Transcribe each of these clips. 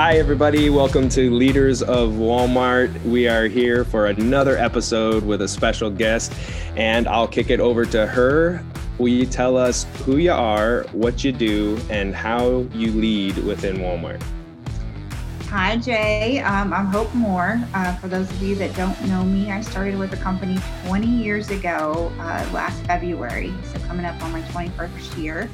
Hi, everybody. Welcome to Leaders of Walmart. We are here for another episode with a special guest, and I'll kick it over to her. Will you tell us who you are, what you do, and how you lead within Walmart? Hi, Jay. Um, I'm Hope Moore. Uh, for those of you that don't know me, I started with the company 20 years ago, uh, last February. So, coming up on my 21st year.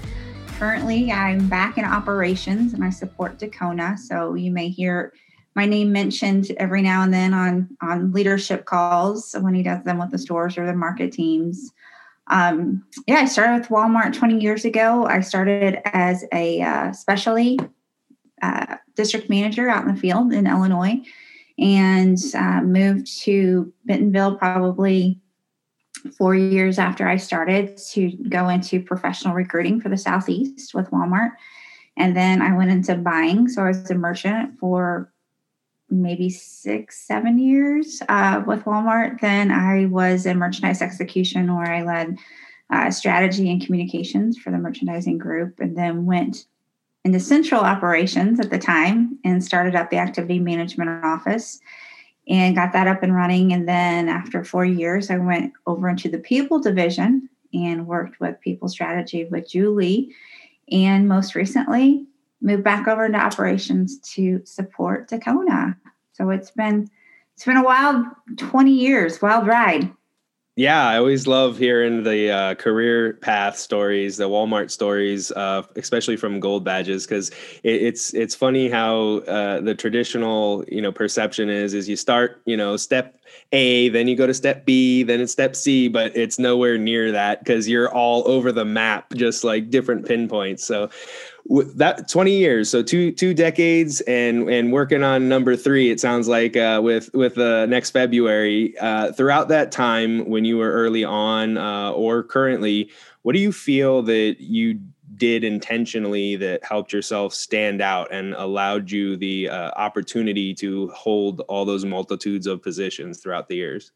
Currently, I'm back in operations and I support Dacona. So you may hear my name mentioned every now and then on on leadership calls when he does them with the stores or the market teams. Um, yeah, I started with Walmart 20 years ago. I started as a uh, specialty uh, district manager out in the field in Illinois and uh, moved to Bentonville probably four years after I started to go into professional recruiting for the Southeast with Walmart. And then I went into buying. So I was a merchant for maybe six, seven years uh, with Walmart. Then I was in merchandise execution where I led uh, strategy and communications for the merchandising group, and then went into central operations at the time and started up the activity management office and got that up and running. And then after four years, I went over into the people division and worked with people strategy with Julie. And most recently, moved back over into operations to support Dacona. So it's been it's been a wild 20 years, wild ride. Yeah, I always love hearing the uh, career path stories, the Walmart stories, uh, especially from gold badges, because it, it's it's funny how uh, the traditional you know perception is is you start you know step A, then you go to step B, then it's step C, but it's nowhere near that because you're all over the map, just like different pinpoints. So that 20 years so two two decades and and working on number three it sounds like uh, with with uh, next february uh, throughout that time when you were early on uh, or currently what do you feel that you did intentionally that helped yourself stand out and allowed you the uh, opportunity to hold all those multitudes of positions throughout the years?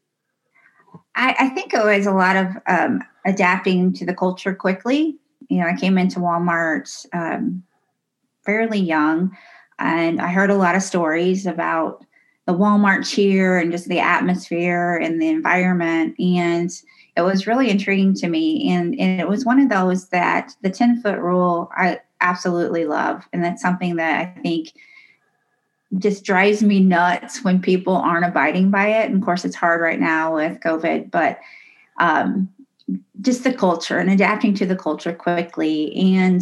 I, I think it was a lot of um, adapting to the culture quickly you know, I came into Walmart um, fairly young, and I heard a lot of stories about the Walmart cheer and just the atmosphere and the environment. And it was really intriguing to me. And, and it was one of those that the 10 foot rule I absolutely love. And that's something that I think just drives me nuts when people aren't abiding by it. And of course, it's hard right now with COVID, but um, just the culture and adapting to the culture quickly and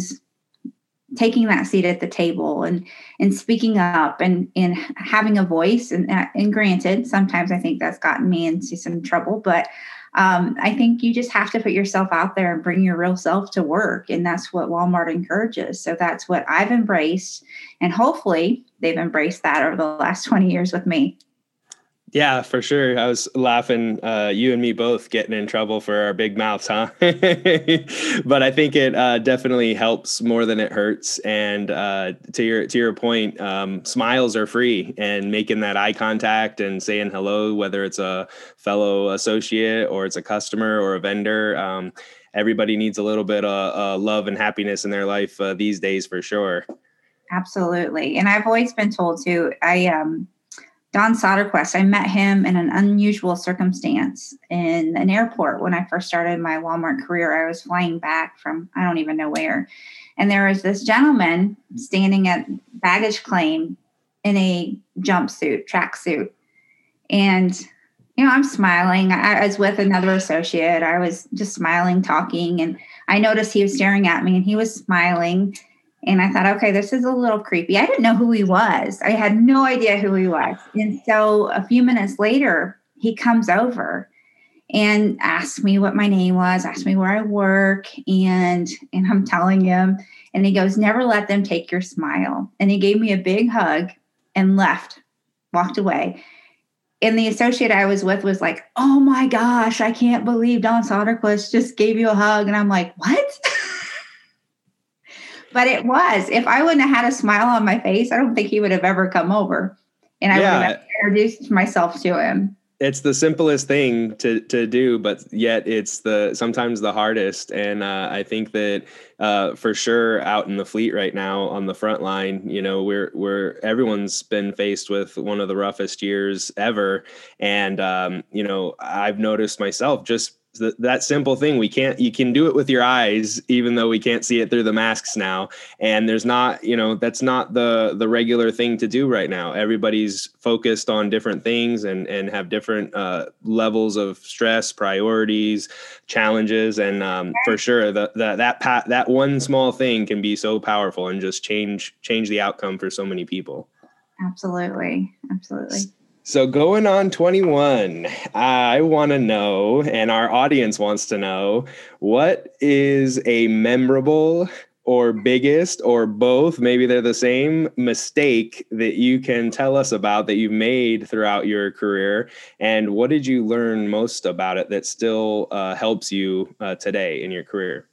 taking that seat at the table and and speaking up and and having a voice. And and granted sometimes i think that's gotten me into some trouble but um, i think you just have to put yourself out there and bring your real self to work. And that's what walmart encourages. So that's what i've embraced. And hopefully they've embraced that over the last 20 years with me yeah, for sure. I was laughing, uh, you and me both getting in trouble for our big mouths, huh? but I think it uh, definitely helps more than it hurts. And uh, to your to your point, um, smiles are free, and making that eye contact and saying hello, whether it's a fellow associate or it's a customer or a vendor. Um, everybody needs a little bit of uh, love and happiness in their life uh, these days, for sure. Absolutely, and I've always been told to. I um Don Soderquist, I met him in an unusual circumstance in an airport when I first started my Walmart career. I was flying back from I don't even know where. And there was this gentleman standing at baggage claim in a jumpsuit, tracksuit. And, you know, I'm smiling. I, I was with another associate. I was just smiling, talking. And I noticed he was staring at me and he was smiling. And I thought, okay, this is a little creepy. I didn't know who he was. I had no idea who he was. And so a few minutes later, he comes over and asks me what my name was, asked me where I work, and and I'm telling him, and he goes, "Never let them take your smile." And he gave me a big hug and left, walked away. And the associate I was with was like, "Oh my gosh, I can't believe Don Soderquist just gave you a hug," and I'm like, "What?" but it was. If I wouldn't have had a smile on my face, I don't think he would have ever come over. And I yeah. would have introduced myself to him. it's the simplest thing to to do but yet it's the sometimes the hardest and uh, i think that uh, for sure out in the fleet right now on the front line you know we're we're everyone's been faced with one of the roughest years ever and um, you know i've noticed myself just th- that simple thing. We can't you can do it with your eyes even though we can't see it through the masks now. And there's not you know that's not the the regular thing to do right now. Everybody's focused on different things and and have different uh, levels of stress priorities challenges. And um, for sure the that pat that one small thing can be so powerful and just change change the outcome for so many people. Absolutely. Absolutely so going on 21, I want to know, and our audience wants to know, what is a memorable or biggest or both, maybe they're the same mistake that you can tell us about that you've made throughout your career? And what did you learn most about it that still uh, helps you uh, today in your career?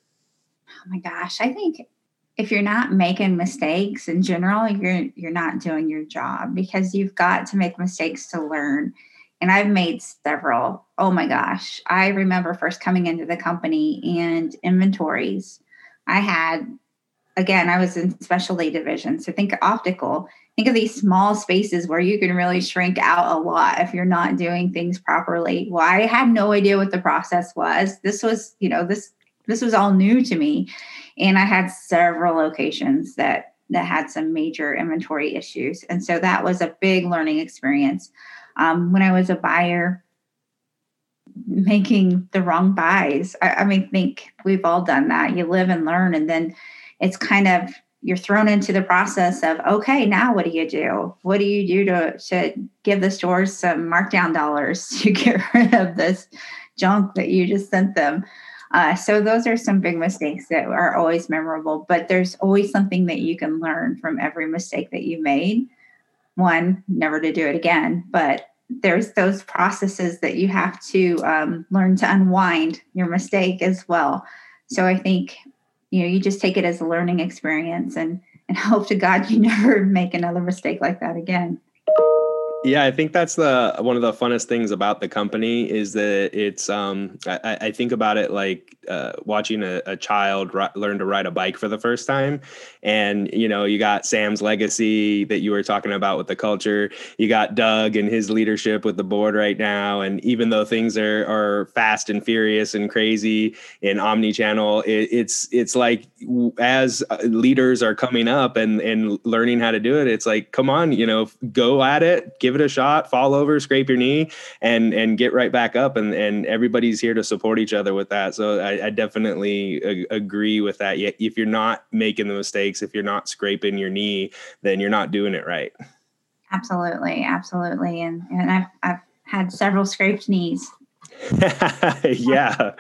Oh my gosh, I think if you're not making mistakes in general, you're you're not doing your job because you've got to make mistakes to learn. And I've made several. Oh my gosh. I remember first coming into the company and inventories. I had again, I was in specialty division. So think optical. Think of these small spaces where you can really shrink out a lot if you're not doing things properly. Well, I had no idea what the process was. This was, you know, this this was all new to me and i had several locations that that had some major inventory issues. And so that was a big learning experience. Um, when i was a buyer making the wrong buys I, I mean think we've all done that. You live and learn and then it's kind of you're thrown into the process of okay now what do you do? What do you do to, to give the stores some markdown dollars to get rid of this junk that you just sent them uh, so those are some big mistakes that are always memorable, but there's always something that you can learn from every mistake that you made. One, never to do it again, but there's those processes that you have to um, learn to unwind your mistake as well. So I think you know you just take it as a learning experience and and hope to God you never make another mistake like that again. Yeah, I think that's the one of the funnest things about the company is that it's. Um, I, I think about it like uh, watching a, a child learn to ride a bike for the first time, and you know you got Sam's legacy that you were talking about with the culture. You got Doug and his leadership with the board right now, and even though things are are fast and furious and crazy in omni-channel, it, it's it's like as uh, leaders are coming up and and learning how to do it, it's like come on, you know, go at it, give give it a shot, fall over, scrape your knee, and and get right back up. And and everybody's here to support each other with that. So I, I definitely ag- agree with that. Yet if you're not making the mistakes, if you're not scraping your knee, then you're not doing it right. Absolutely, absolutely, and and I've I've had several scraped knees. yeah.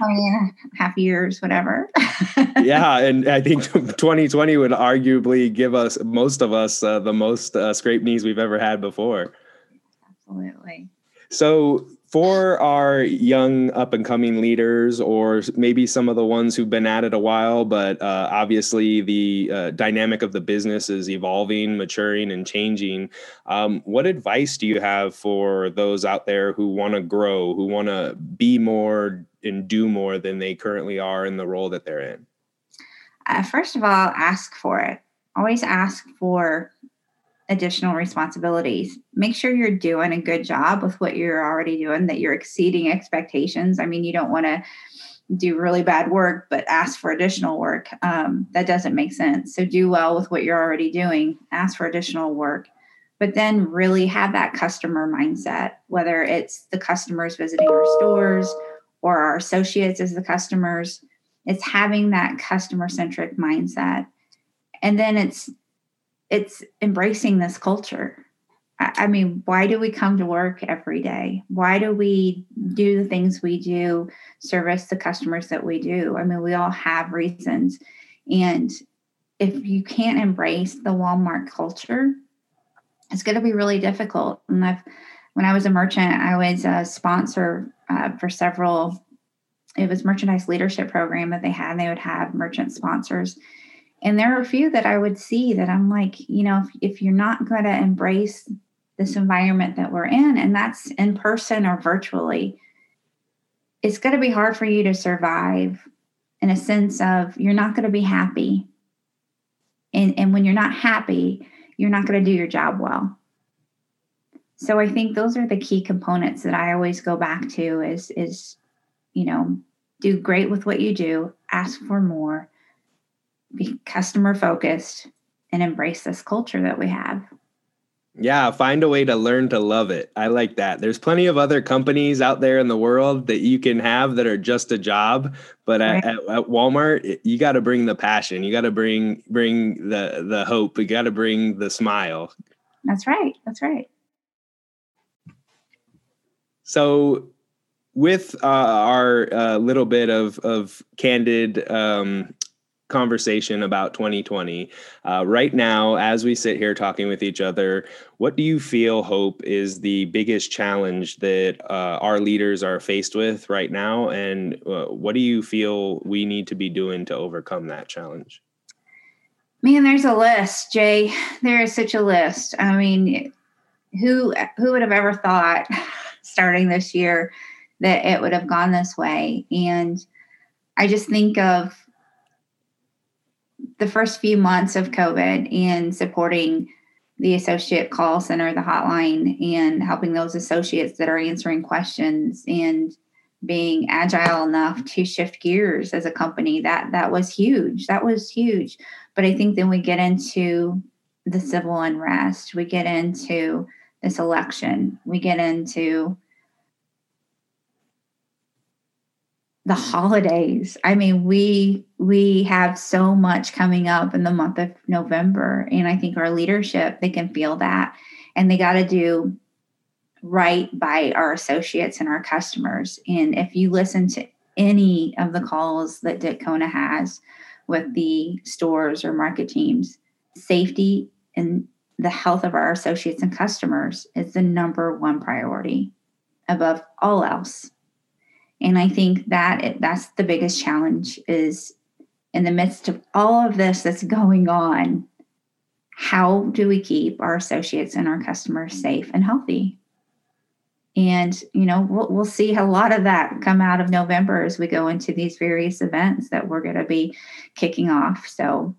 I mean, half years, whatever. yeah, and I think 2020 would arguably give us most of us uh, the most uh, scraped knees we've ever had before. Absolutely. So, for our young up and coming leaders, or maybe some of the ones who've been at it a while, but uh, obviously the uh, dynamic of the business is evolving, maturing, and changing. Um, what advice do you have for those out there who want to grow, who want to be more and do more than they currently are in the role that they're in? Uh, first of all, ask for it. Always ask for additional responsibilities. Make sure you're doing a good job with what you're already doing, that you're exceeding expectations. I mean, you don't want to do really bad work, but ask for additional work. Um, that doesn't make sense. So do well with what you're already doing, ask for additional work, but then really have that customer mindset, whether it's the customers visiting our stores or our associates as the customers. It's having that customer centric mindset. And then it's it's embracing this culture. I mean, why do we come to work every day? Why do we do the things we do, service the customers that we do? I mean, we all have reasons. And if you can't embrace the Walmart culture, it's going to be really difficult. And I've, when I was a merchant, I was a sponsor uh, for several. It was merchandise leadership program that they had. and They would have merchant sponsors, and there are a few that I would see that I'm like, you know, if, if you're not going to embrace this environment that we're in, and that's in person or virtually, it's going to be hard for you to survive in a sense of you're not going to be happy. And, and when you're not happy, you're not going to do your job well. So I think those are the key components that I always go back to is is you know, do great with what you do, ask for more, be customer focused and embrace this culture that we have. Yeah, find a way to learn to love it. I like that. There's plenty of other companies out there in the world that you can have that are just a job, but right. at, at, Walmart, you got to bring the passion. You got to bring bring the the hope. You got to bring the smile. That's right. That's right. So, with uh, our uh, little bit of of candid um, conversation about 2020. Uh, right now, as we sit here talking with each other, what do you feel, Hope, is the biggest challenge that uh, our leaders are faced with right now? And uh, what do you feel we need to be doing to overcome that challenge? Man, there's a list, Jay. There is such a list. I mean, who who would have ever thought starting this year that it would have gone this way? And I just think of the first few months of COVID and supporting the associate call center, the hotline, and helping those associates that are answering questions and being agile enough to shift gears as a company that that was huge. That was huge. But i think then we get into the civil unrest. We get into this election. We get into the holidays. I mean, we we have so much coming up in the month of November, and I think our leadership they can feel that, and they got to do right by our associates and our customers. And if you listen to any of the calls that Dacona has with the stores or market teams, safety and the health of our associates and customers is the number one priority above all else and i think that it, that's the biggest challenge is in the midst of all of this that's going on how do we keep our associates and our customers safe and healthy? And you know we'll, we'll see a lot of that come out of november as we go into these various events that we're going to be kicking off. So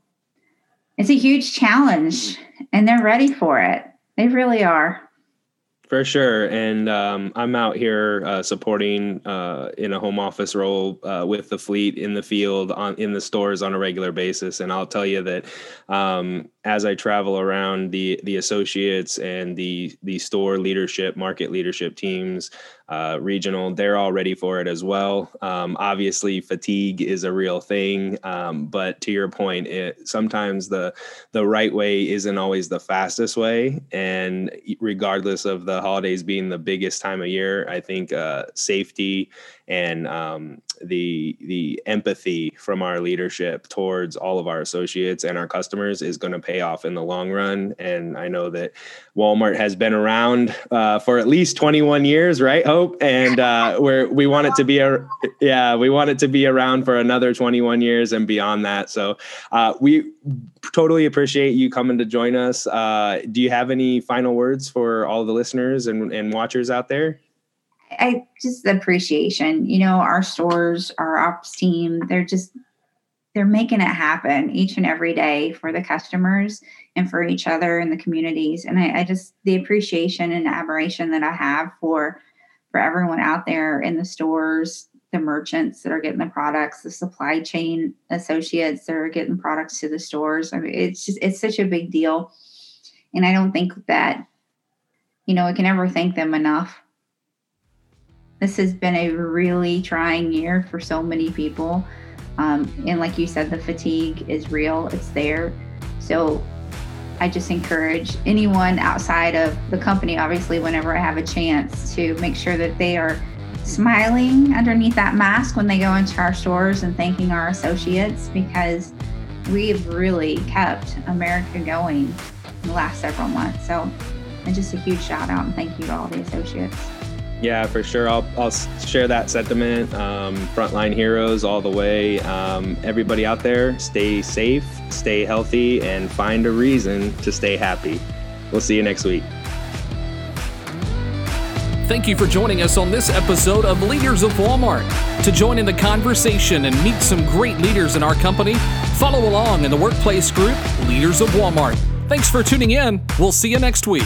it's a huge challenge and they're ready for it. They really are for sure, and um, I'm out here uh, supporting uh, in a home office role uh, with the fleet in the field, on in the stores on a regular basis. And I'll tell you that um, as I travel around the the associates and the the store leadership, market leadership teams, uh, regional, they're all ready for it as well. Um, obviously, fatigue is a real thing, um, but to your point, it, sometimes the the right way isn't always the fastest way. And regardless of the holidays being the biggest time of year, I think uh, safety and um, the the empathy from our leadership towards all of our associates and our customers is going to pay off in the long run. And I know that Walmart has been around uh, for at least 21 years, right, Hope? And uh, where we want it to be a yeah, we want it to be around for another 21 years and beyond that. So uh, we totally appreciate you coming to join us. Uh, do you have any final words for all the listeners and, and watchers out there? I just the appreciation. You know, our stores, our ops team, they're just they're making it happen each and every day for the customers and for each other and the communities. And I, I just the appreciation and admiration that I have for for everyone out there in the stores, the merchants that are getting the products, the supply chain associates that are getting products to the stores. I mean, it's just it's such a big deal. And I don't think that, you know, I can ever thank them enough this has been a really trying year for so many people. Um, and like you said, the fatigue is real, it's there. So I just encourage anyone outside of the company, obviously, whenever I have a chance, to make sure that they are smiling underneath that mask when they go into our stores and thanking our associates because we've really kept America going in the last several months. So, and just a huge shout out and thank you to all the associates. Yeah, for sure. I'll, I'll share that sentiment. Um, frontline heroes all the way. Um, everybody out there, stay safe, stay healthy, and find a reason to stay happy. We'll see you next week. Thank you for joining us on this episode of Leaders of Walmart. To join in the conversation and meet some great leaders in our company, follow along in the workplace group Leaders of Walmart. Thanks for tuning in. We'll see you next week.